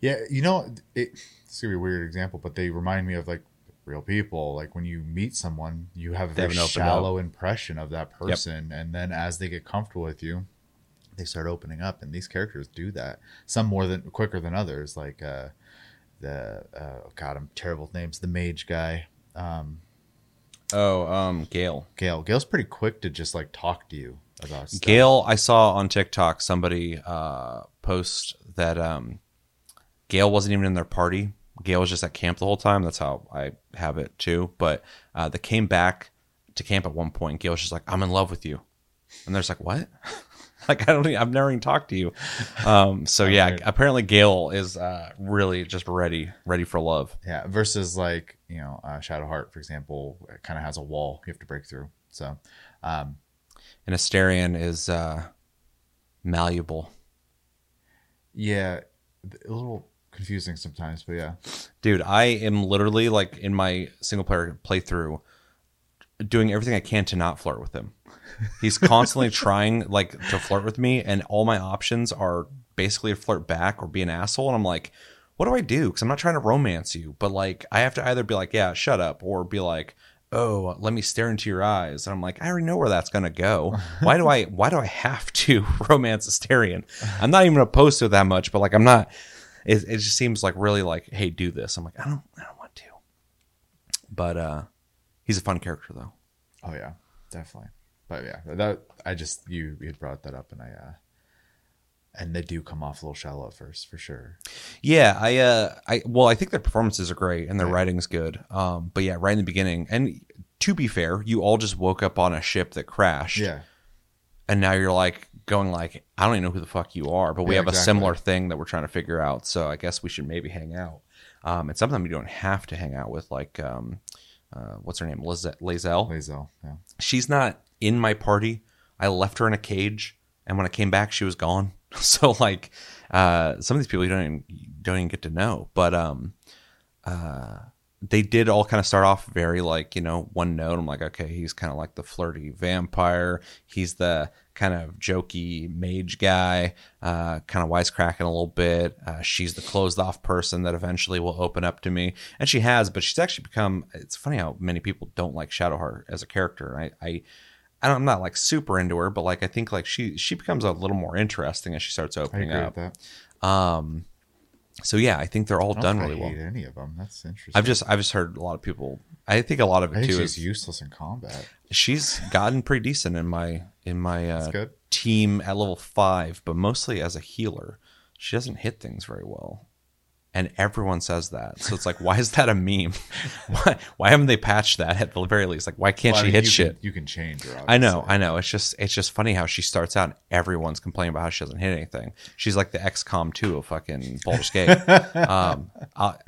Yeah, you know, it, it's gonna be a weird example, but they remind me of like real people. Like when you meet someone, you have a very shallow impression of that person, and then as they get comfortable with you, they start opening up. And these characters do that. Some more than quicker than others. Like uh, the uh, God, I'm terrible with names. The mage guy, um, oh, um, Gale. Gale. Gale's pretty quick to just like talk to you about stuff. Gale, I saw on TikTok somebody uh, post that um, Gale wasn't even in their party. Gale was just at camp the whole time. That's how I have it too. But uh, they came back to camp at one point. Gale was just like, "I'm in love with you," and they're just like, "What?" like I don't. Even, I've never even talked to you. Um, so yeah, Right. apparently Gale is uh, really just ready, ready for love. Yeah, versus like you know uh, Shadowheart, for example, kind of has a wall you have to break through. So, um, And Astarion is uh, malleable. Yeah, a little confusing sometimes, but yeah, Dude, I am literally like in my single player playthrough doing everything I can to not flirt with him. He's constantly trying like to flirt with me and all my options are basically to flirt back or be an asshole and I'm like, what do I do? Cuz I'm not trying to romance you, but like I have to either be like, yeah, shut up or be like, "Oh, let me stare into your eyes." And I'm like, I already know where that's going to go. Why do I why do I have to romance Astarion? I'm not even opposed to it that much, but like I'm not it, it just seems like really like hey do this i'm like i don't i don't want to but uh he's a fun character though oh yeah, definitely. But yeah, that I just you you had brought that up, and I uh, and they do come off a little shallow at first, for sure. yeah i uh i well i think their performances are great and their Yeah. writing's good um but yeah right in the beginning and to be fair you all just woke up on a ship that crashed Yeah, and now you're like going like i don't even know who the fuck you are but we Yeah, have a similar thing that we're trying to figure out so i guess we should maybe hang out um and sometimes you don't have to hang out with like um uh, what's her name Liz- Lae'zel Lae'zel. Yeah, she's not in my party. I left her in a cage, and when I came back, she was gone. So like, uh, some of these people you don't even, don't even get to know. But um, uh, they did all kind of start off very like you know one note. I'm like, okay, he's kind of like the flirty vampire. He's the kind of jokey mage guy, uh, kind of wisecracking a little bit. Uh, she's the closed off person that eventually will open up to me, and she has. But she's actually become. It's funny how many people don't like Shadowheart as a character. I, I I don't, I'm not like super into her, but like I think like she she becomes a little more interesting as she starts I opening agree up. with that. Um, so yeah, I think they're all I don't done really I well. any of them. That's interesting. I've just I've just heard a lot of people. I think a lot of I it think too she's is useless in combat. she's gotten pretty decent in my in my uh, team at level five, but mostly as a healer. She doesn't hit things very well, and everyone says that. So it's like, why is that a meme? why why haven't they patched that at the very least? Like, why can't Well, I she mean, hit you shit? Can, you can change her. I know. I know. It's just it's just funny how she starts out and everyone's complaining about how she doesn't hit anything. She's like the XCOM 2 of fucking Baldur's Gate. um, I'll,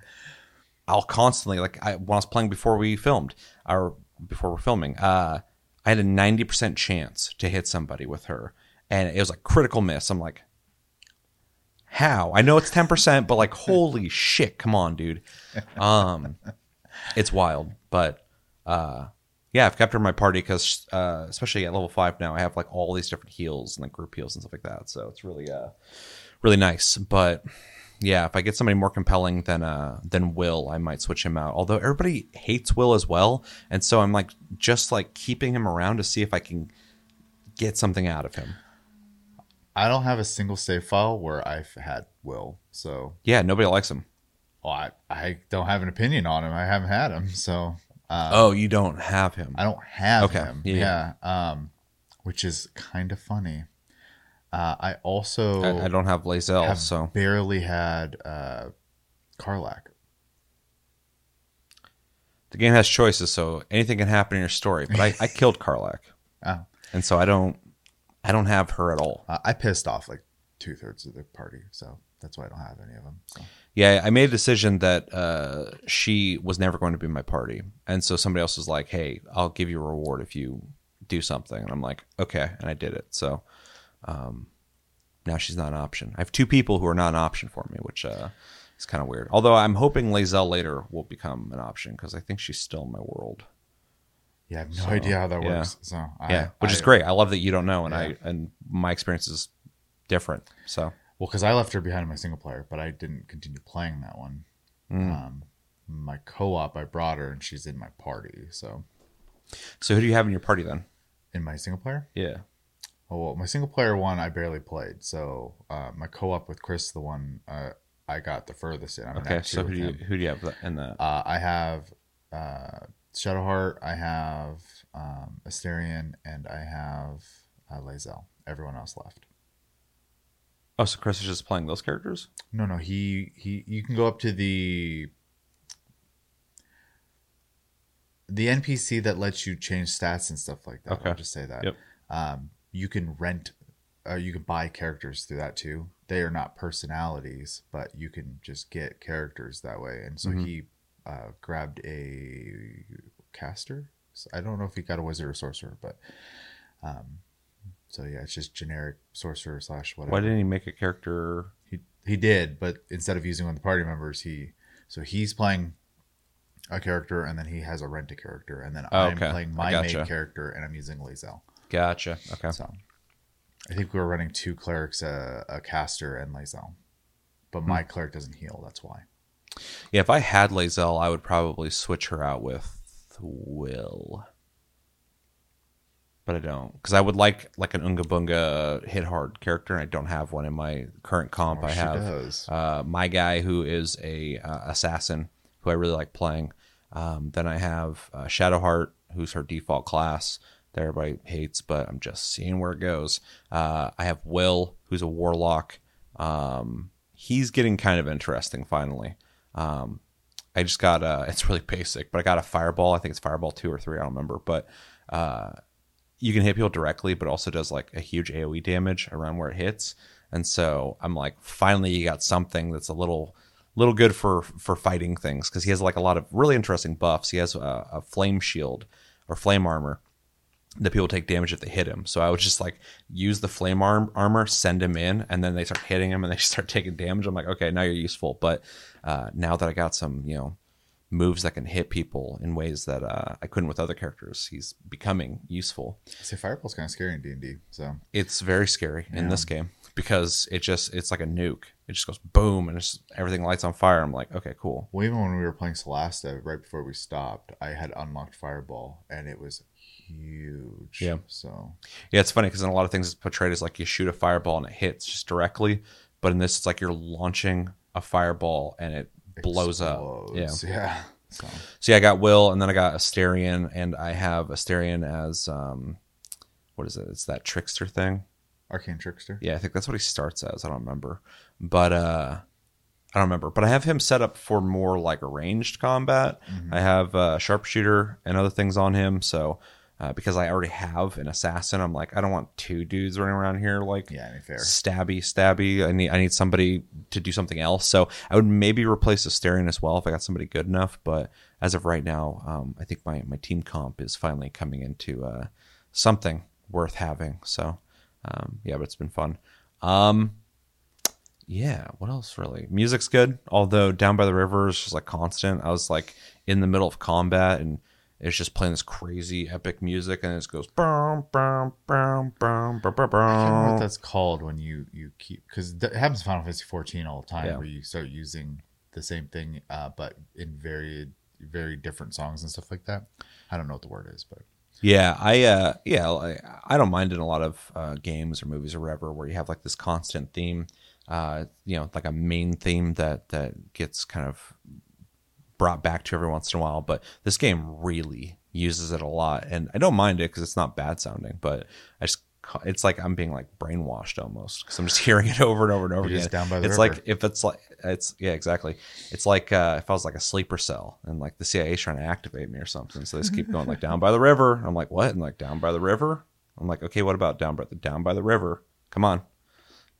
I'll constantly like I, when I was playing before we filmed or before we're filming, uh, I had a ninety percent chance to hit somebody with her, and it was like critical miss. I'm like, how? I know it's ten percent, but like, holy shit! Come on, dude. Um, it's wild, but uh, yeah, I've kept her in my party because, uh, especially at level five now, I have like all these different heals and like group heals and stuff like that. So it's really, uh, really nice. But yeah, if I get somebody more compelling than uh than Wyll, I might switch him out. Although everybody hates Wyll as well, and so I'm like just like keeping him around to see if I can get something out of him. I don't have a single save file where I've had Wyll. So Yeah, nobody likes him. well, I, I don't have an opinion on him. I haven't had him. So um, Oh, you don't have him. I don't have Okay. him. Yeah. Yeah. Um, which is kind of funny. Uh, I also I, I don't have Lae'zel, have so barely had uh, Karlach. the game has choices, so anything can happen in your story. But I, I killed Karlach, Oh. and so I don't I don't have her at all. Uh, I pissed off like two thirds of the party, so that's why I don't have any of them. So Yeah, I made a decision that uh, she was never going to be my party, and so somebody else was like, "Hey, I'll give you a reward if you do something," and I'm like, "Okay," and I did it. So um, now she's not an option. I have two people who are not an option for me, which uh, is kind of weird. Although I'm hoping Lae'zel later will become an option because I think she's still in my world. Yeah, I have no So, idea how that yeah. works. So I, yeah, which is great. I love that you don't know, and Yeah. I and my experience is different. So Well, because I left her behind in my single player, but I didn't continue playing that one. Mm. Um, my co-op, I brought her, and she's in my party. So so who do you have in your party then? in my single player, Yeah. oh well, my single player one I barely played. So uh, my co-op with Chris, the one uh, I got the furthest in. I'm Okay. So who do you him. who do you have in that? Uh, I have uh, Shadowheart, I have um, Astarion, and I have uh, Lae'zel. Everyone else left. Oh, so Chris is just playing those characters? No, no. He he. You can go up to the the NPC that lets you change stats and stuff like that. Okay. I'll just say that. Yep. Um, you can rent or you can buy characters through that too. They are not personalities, but you can just get characters that way. And so mm-hmm. he uh, grabbed a caster. So I don't know if he got a wizard or sorcerer, but um, so yeah, it's just generic sorcerer slash whatever. Why didn't he make a character? He he did, but instead of using one of the party members, he so he's playing a character, and then he has a rent a character, and then Oh, I'm okay. playing my gotcha. main character, and I'm using Lae'zel. Gotcha. Okay. So I think we were running two clerics, a, a caster, and Lae'zel, but Hmm. my cleric doesn't heal. That's why. Yeah, if I had Lae'zel, I would probably switch her out with Wyll. But I don't, because I would like like an Unga Bunga hit hard character, and I don't have one in my current comp. Or I have uh, my guy who is a uh, assassin who I really like playing. Um, then I have uh, Shadowheart, who's her default class that everybody hates, but I'm just seeing where it goes. Uh, I have Wyll, who's a warlock. Um, he's getting kind of interesting finally. Um, I just got a, it's really basic, but I got a fireball. I think it's fireball two or three. I don't remember, but uh, you can hit people directly, but also does like a huge AoE damage around where it hits. And so I'm like, finally, you got something that's a little, little good for for fighting things because he has like a lot of really interesting buffs. He has a, a flame shield or flame armor that people take damage if they hit him. So I would just like use the flame arm armor, send him in, and then they start hitting him and they start taking damage. I'm like, okay, now you're useful. But uh, now that I got some, you know, moves that can hit people in ways that uh, I couldn't with other characters, he's becoming useful. See, fireball's kind of scary in D and D. So It's very scary in this game because it just it's like a nuke. It just goes boom and it's, everything lights on fire. I'm like, okay, cool. well, even when we were playing Solasta, right before we stopped, I had unlocked fireball, and it was huge. Yeah. So Yeah, it's funny because in a lot of things it's portrayed as like you shoot a fireball and it hits just directly, but in this it's like you're launching a fireball and it blows up. Yeah. Yeah. So So yeah, I got Wyll, and then I got Astarion, and I have Astarion as um, what is it? It's that trickster thing. arcane trickster. Yeah, I think that's what he starts as. I don't remember, but uh, I don't remember. But I have him set up for more like ranged combat. I have uh, sharpshooter and other things on him. So uh, because I already have an assassin, I'm like, I don't want two dudes running around here like Yeah, I mean, fair. stabby, stabby. I need I need somebody to do something else. So I would maybe replace Astarion as well if I got somebody good enough. But as of right now, um, I think my my team comp is finally coming into uh, something worth having. So um, yeah, but it's been fun. Um, yeah, what else really? Music's good, although Down by the River is just like constant. I was like in the middle of combat and it's just playing this crazy epic music and it just goes bum, bum, bum, bum, bum, bum, I don't know bum. what that's called when you you keep because it happens in Final Fantasy 14 all the time Yeah. where you start using the same thing uh, but in very very different songs and stuff like that. I don't know what the word is, but Yeah, I uh yeah, I, I don't mind in a lot of uh, games or movies or whatever where you have like this constant theme, uh, you know, like a main theme that that gets kind of brought back to every once in a while. But this game really uses it a lot, and I don't mind it because it's not bad sounding. But I just it's like I'm being like brainwashed almost because I'm just hearing it over and over and over again. down by the it's river. like if it's like it's yeah exactly. It's like uh, if I was like a sleeper cell and like the CIA's trying to activate me or something, so they just keep going like down by the river. I'm like what? And like down by the river. I'm like okay, what about down by the down by the river? Come on,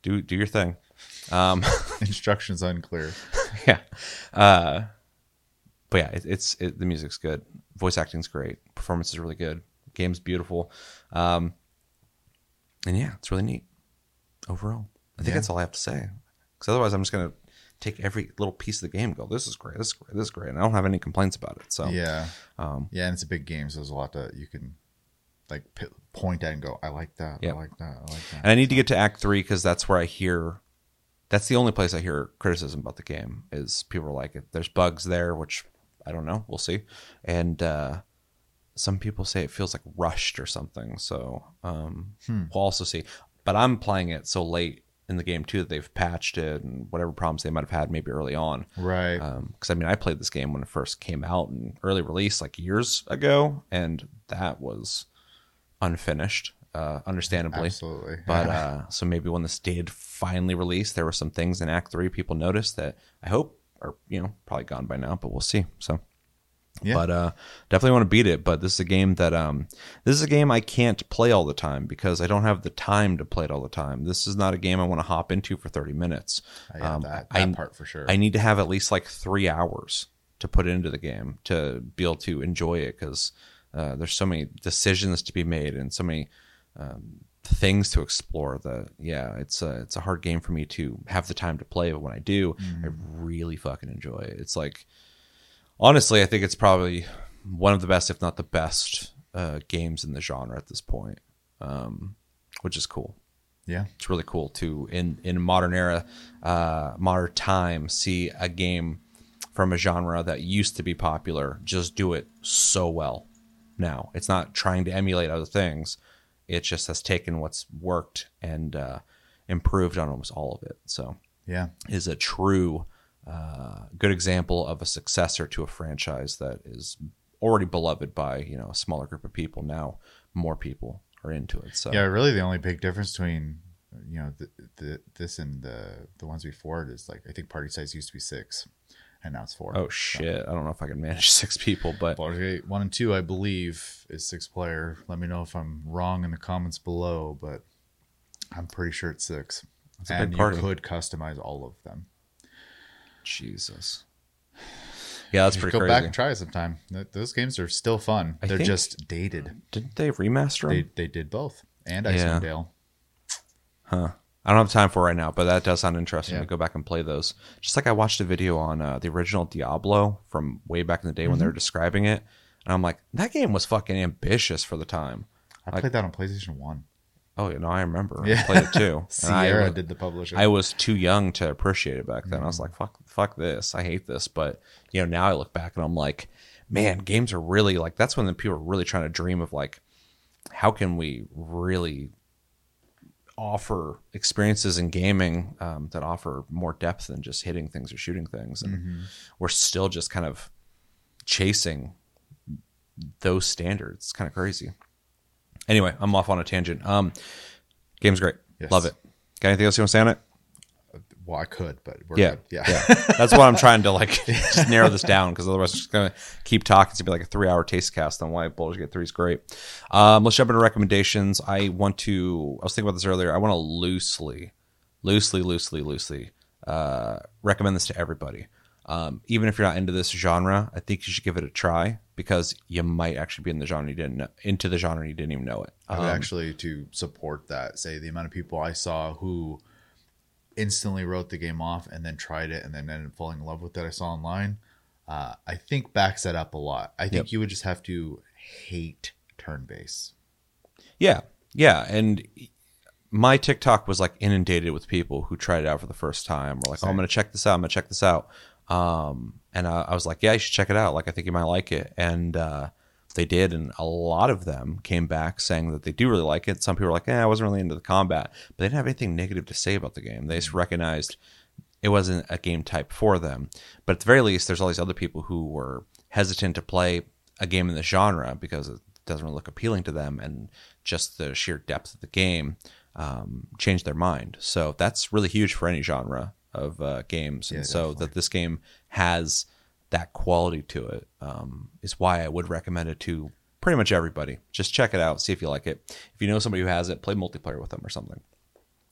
do do your thing. Um, instructions unclear. yeah. Uh, but yeah, it, it's it, the music's good. Voice acting's great. Performance is really good. Game's beautiful. Um, and yeah, it's really neat overall. I think Yeah. that's all I have to say. Because otherwise, I'm just gonna take every little piece of the game. and Go, this is great. This is great. This is great. And I don't have any complaints about it. So Yeah, um, yeah, and it's a big game, so there's a lot that you can like p- point at and go, "I like that. Yep. I like that. I like that." And I need to get to Act Three because that's where I hear. That's the only place I hear criticism about the game is people are like, "There's bugs there," which I don't know. We'll see. And uh, some people say it feels like rushed or something. So um, Hmm. we'll also see. But I'm playing it so late in the game too that they've patched it and whatever problems they might have had maybe early on. right. Because I mean, I played this game when it first came out in early release, like years ago, and that was unfinished, uh, understandably. Absolutely. But uh, so maybe when this did finally release, there were some things in Act Three people noticed that I hope are you know probably gone by now, but we'll see. So Yeah. But uh, definitely want to beat it. But this is a game that um, this is a game I can't play all the time because I don't have the time to play it all the time. This is not a game I want to hop into for thirty minutes. I got Um, that, I- part for sure. I need to have at least like three hours to put into the game to be able to enjoy it because uh, there's so many decisions to be made and so many um, things to explore The yeah it's a it's a hard game for me to have the time to play but when I do I really fucking enjoy it. It's like honestly I think it's probably one of the best if not the best uh, games in the genre at this point um, which is cool. Yeah. it's really cool to in in modern era uh modern time see a game from a genre that used to be popular just do it so well now. It's not trying to emulate other things it just has taken what's worked and uh improved on almost all of it. So Yeah. is a true uh, good example of a successor to a franchise that is already beloved by you know a smaller group of people. Now more people are into it. So Yeah, really, the only big difference between you know the, the this and the the ones before it is like I think party size used to be six, and now it's four. oh shit i don't know if i can manage six people but Baldur's Gate one and two, I believe, is six player. Let me know if I'm wrong in the comments below, but I'm pretty sure it's six. a big and you could customize all of them. Jesus. Yeah, that's pretty go crazy. back and try it sometime. Those games are still fun. I They're just dated. Didn't they remaster They them? they did both, and Yeah. Icewind Dale. Huh. I don't have time for it right now, but that does sound interesting Yeah. to go back and play those. Just like I watched a video on uh, the original Diablo from way back in the day when they Mm-hmm. were describing it, and I'm like, that game was fucking ambitious for the time. I played that on PlayStation One. Oh, you know, I remember. I Yeah. played it too. And I Sierra was- did the publishing. I was too young to appreciate it back then. I Mm-hmm. was like, fuck, fuck this. I hate this. But you know, now I look back and I'm like, man, games are really like that's when the people are really trying to dream of like, how can we really offer experiences in gaming um, that offer more depth than just hitting things or shooting things, and Mm-hmm. we're still just kind of chasing those standards. It's kind of crazy. Anyway, I'm off on a tangent. Um, game's great. Yes. Love it. Got anything else you want to say on it? Well, I could, but we're Yeah, good. Yeah. yeah. That's why I'm trying to like just narrow this down because otherwise, it's just gonna keep talking. It's gonna be like a three hour Tastycast on why Baldur's Gate Three is great. Um, let's jump into recommendations. I want to. I was thinking about this earlier. I want to loosely, loosely, loosely, loosely uh, recommend this to everybody. Um, even if you're not into this genre, I think you should give it a try because you might actually be in the genre you didn't know, into the genre you didn't even know it. I would Um, actually to support that. Say the amount of people I saw who instantly wrote the game off and then tried it and then ended up falling in love with it. I saw online. Uh, I think backs that up a lot. I think Yep. you would just have to hate turn base. Yeah, yeah, and my TikTok was like inundated with people who tried it out for the first time. We're like, "Oh, I'm gonna check this out. I'm gonna check this out." Um, and I, I was like, "Yeah, you should check it out. Like, I think you might like it." And uh, they did, and a lot of them came back saying that they do really like it. Some people were like, "Yeah, I wasn't really into the combat," but they didn't have anything negative to say about the game. They just recognized it wasn't a game type for them. But at the very least, there's all these other people who were hesitant to play a game in the genre because it doesn't really look appealing to them, and just the sheer depth of the game um, changed their mind. So that's really huge for any genre of uh, games, and Yeah, so definitely. that this game has that quality to it um, is why I would recommend it to pretty much everybody. Just check it out, see if you like it. If you know somebody who has it, play multiplayer with them or something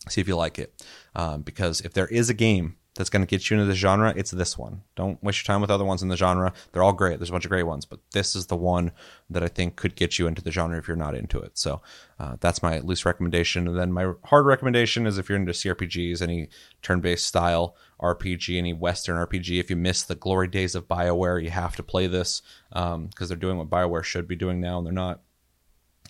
see if you like it. Um, because if there is a game that's going to get you into this genre, it's this one. Don't waste your time with other ones in the genre. They're all great. There's a bunch of great ones, but this is the one that I think could get you into the genre if you're not into it. So uh, that's my loose recommendation. And then my hard recommendation is if you're into CRPGs, any turn-based style RPG, any Western RPG. If you miss the glory days of Bioware, you have to play this because they're doing what Bioware should be doing now, and they're not.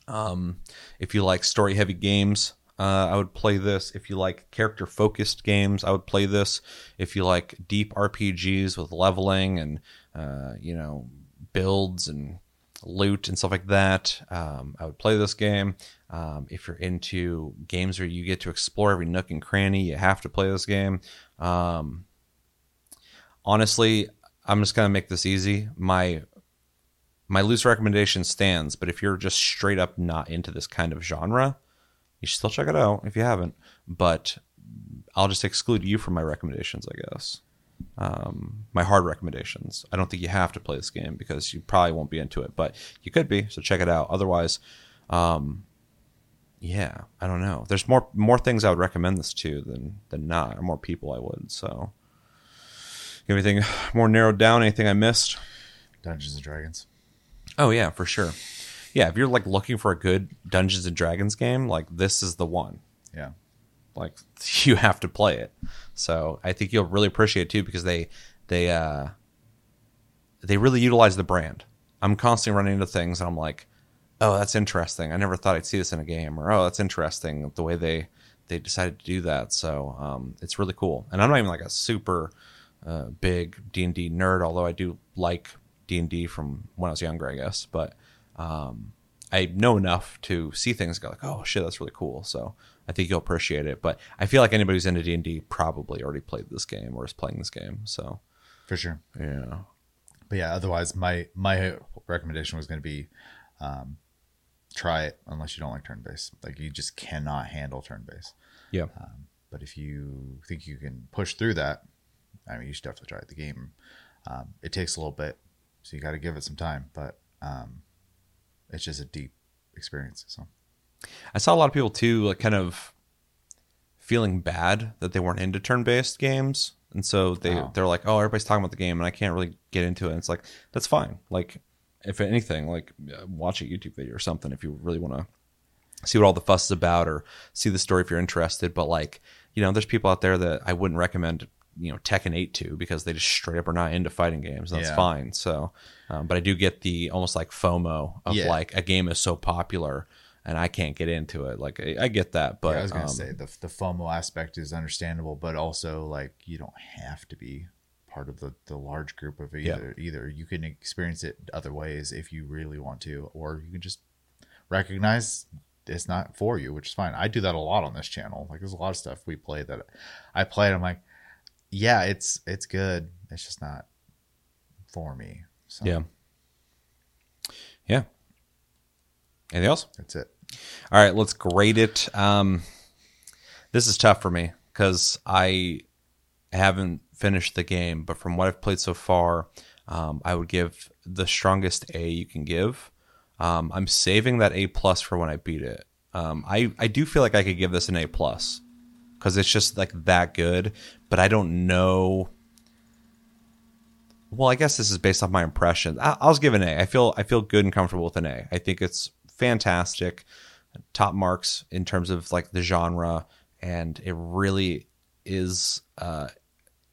Um, if you like story heavy games, uh, I would play this. If you like character focused games, I would play this. If you like deep RPGs with leveling and uh, you know builds and loot and stuff like that, um, I would play this game. Um, if you're into games where you get to explore every nook and cranny, you have to play this game. Um, honestly, I'm just gonna make this easy. My my loose recommendation stands, but if you're just straight up not into this kind of genre, you should still check it out if you haven't. But I'll just exclude you from my recommendations, I guess. Um, my hard recommendations. I don't think you have to play this game because you probably won't be into it, but you could be. So check it out. Otherwise, um, yeah, I don't know. There's more more things I would recommend this to than than not, or more people I would. So, anything more narrowed down? Anything I missed? Dungeons and Dragons. Oh yeah, for sure. Yeah, if you're like looking for a good Dungeons and Dragons game, like this is the one. Yeah. Like you have to play it. So I think you'll really appreciate it too because they they uh they really utilize the brand. I'm constantly running into things and I'm like, oh, that's interesting. I never thought I'd see this in a game, or oh, that's interesting the way they they decided to do that. So um, it's really cool. And I'm not even like a super uh, big D and D nerd, although I do like D and D from when I was younger, I guess. But um, I know enough to see things and go like, oh shit, that's really cool. So I think you'll appreciate it. But I feel like anybody who's into D and D probably already played this game or is playing this game. So For sure. yeah, But yeah, otherwise my my recommendation was going to be um, try it unless you don't like turn based. Like you just cannot handle turn based. yeah, But if you think you can push through that, I mean, you should definitely try it. The game, um, it takes a little bit, so you got to give it some time. But um, it's just a deep experience. So I saw a lot of people too, like kind of feeling bad that they weren't into turn-based games, and so they Oh. they're like, "Oh, everybody's talking about the game, and I can't really get into it." And it's like that's fine. Like, if anything, like uh, watch a YouTube video or something if you really want to see what all the fuss is about, or see the story if you're interested. But like, you know, there's people out there that I wouldn't recommend. You know, Tekken 8 to because they just straight up are not into fighting games. That's Yeah. fine. So, um, but I do get the almost like FOMO of Yeah. like a game is so popular and I can't get into it. Like I, I get that, but yeah, I was gonna um, say the the FOMO aspect is understandable, but also like you don't have to be part of the, the large group of Yeah. either. Either you can experience it other ways if you really want to, or you can just recognize it's not for you, which is fine. I do that a lot on this channel. Like there's a lot of stuff we play that I play. And I'm like, yeah, it's it's good. It's just not for me. So yeah, yeah. Anything else? that's it. All right, let's grade it. Um, this is tough for me because I haven't finished the game, but from what I've played so far, um, I would give the strongest A you can give. Um, I'm saving that A plus for when I beat it. Um, I I do feel like I could give this an A plus because it's just like that good, but I don't know. Well, I guess this is based off my impression. I- I'll give an A. I feel I feel good and comfortable with an A. I think it's fantastic, top marks in terms of like the genre, and it really is uh,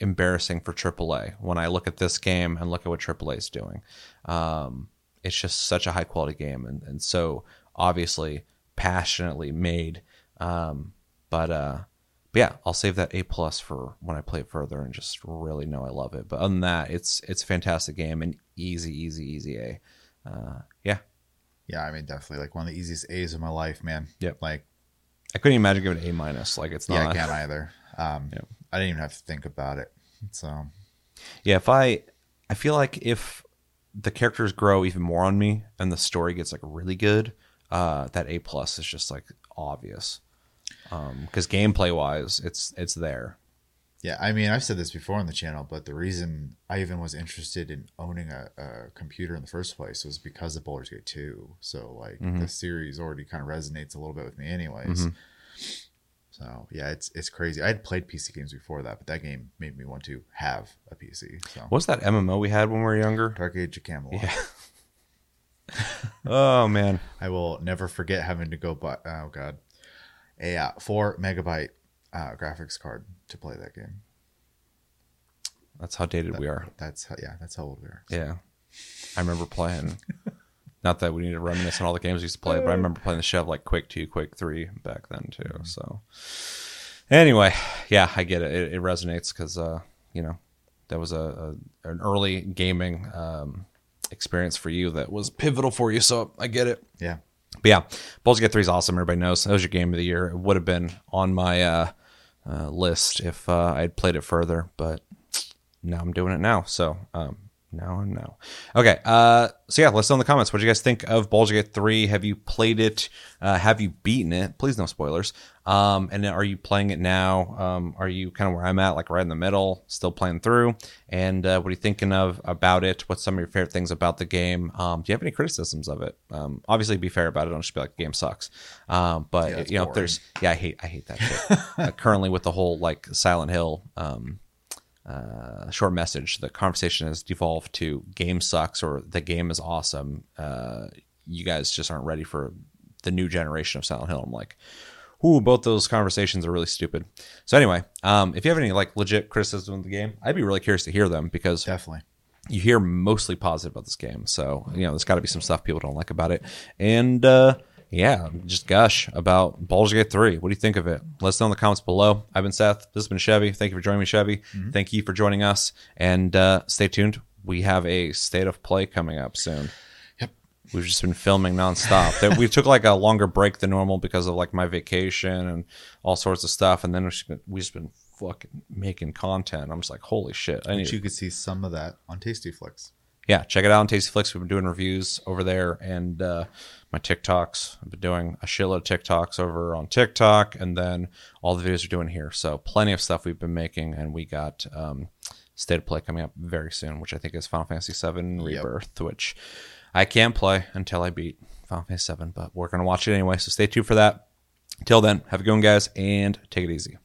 embarrassing for AAA when I look at this game and look at what AAA is doing. Um, it's just such a high quality game, and, and so obviously passionately made. Um, but uh, but yeah, I'll save that A plus for when I play it further and just really know I love it. But other than that, it's it's a fantastic game and easy, easy, easy A. Uh, yeah, Yeah, I mean, definitely like one of the easiest A's of my life, man. Yep. Like I couldn't imagine giving an A minus. Like it's not. Yeah. I can't either. Um, Yep. I didn't even have to think about it. So Yeah, if I, I feel like if the characters grow even more on me and the story gets like really good, uh, that A plus is just like obvious. Um, because gameplay wise, it's it's there. Yeah, I mean, I've said this before on the channel, but the reason I even was interested in owning a, a computer in the first place was because of Baldur's Gate 2. So like the series already kind of resonates a little bit with me, anyways. So yeah, it's it's crazy. I had played PC games before that, but that game made me want to have a PC. So What's that MMO we had when we were younger? Dark Age of Camelot. Yeah. Oh man, I will never forget having to go buy. Oh god, a uh, four megabyte uh, graphics card to play that game. that's how dated we are. That's how, yeah, that's how old we are. Yeah, I remember playing. Not that we need to reminisce on all the games we used to play, but I remember playing the shit like Quake Two, Quake Three back then too. So, anyway, yeah, I get it. It, it resonates because uh, you know that was a, a an early gaming um, experience for you that was pivotal for you. So I get it. Yeah, But yeah, Baldur's Gate 3 is awesome. Everybody knows that was your game of the year. It would have been on my uh, uh, list if uh, I'd played it further, but now I'm doing it now. So um, No, no. Okay. Uh, so yeah, let's know in the comments. What do you guys think of Baldur's Gate 3? Have you played it? Uh, have you beaten it? Please no spoilers. Um, and are you playing it now? Um, are you kind of where I'm at, like right in the middle, still playing through? And uh, what are you thinking of about it? What's some of your favorite things about the game? Um, do you have any criticisms of it? Um, obviously, be fair about it. Don't just be like, game sucks. Um, but Yeah, you know, boring. there's yeah, I hate I hate that shit. uh, currently, with the whole like Silent Hill. Um, uh, short message. The conversation has devolved to game sucks or the game is awesome. Uh, you guys just aren't ready for the new generation of Silent Hill. I'm like, ooh, both those conversations are really stupid. So anyway, um, if you have any like legit criticism of the game, I'd be really curious to hear them because Definitely. you hear mostly positive about this game. So, you know, there's got to be some stuff people don't like about it. And uh, yeah, just gush about Baldur's Gate 3. What do you think of it? Let us know in the comments below. I've been Seth. This has been Chevy. Thank you for joining me, Chevy. Thank you for joining us. And uh, stay tuned. We have a state of play coming up soon. Yep. We've just been filming nonstop. That- we took like a longer break than normal because of like my vacation and all sorts of stuff. And then we've just been, we've just been fucking making content. I'm just like, holy shit. I need you could see some of that on Tasty Flicks. yeah, check it out on Tasty Flicks. We've been doing reviews over there, and uh, my TikToks. I've been doing a shitload of TikToks over on TikTok, and then all the videos we're doing here. So plenty of stuff we've been making, and we got um, State of Play coming up very soon, which I think is Final Fantasy VII Rebirth, which I can't play until I beat Final Fantasy VII, but we're gonna watch it anyway. So stay tuned for that. Till then, have a good one, guys, and take it easy.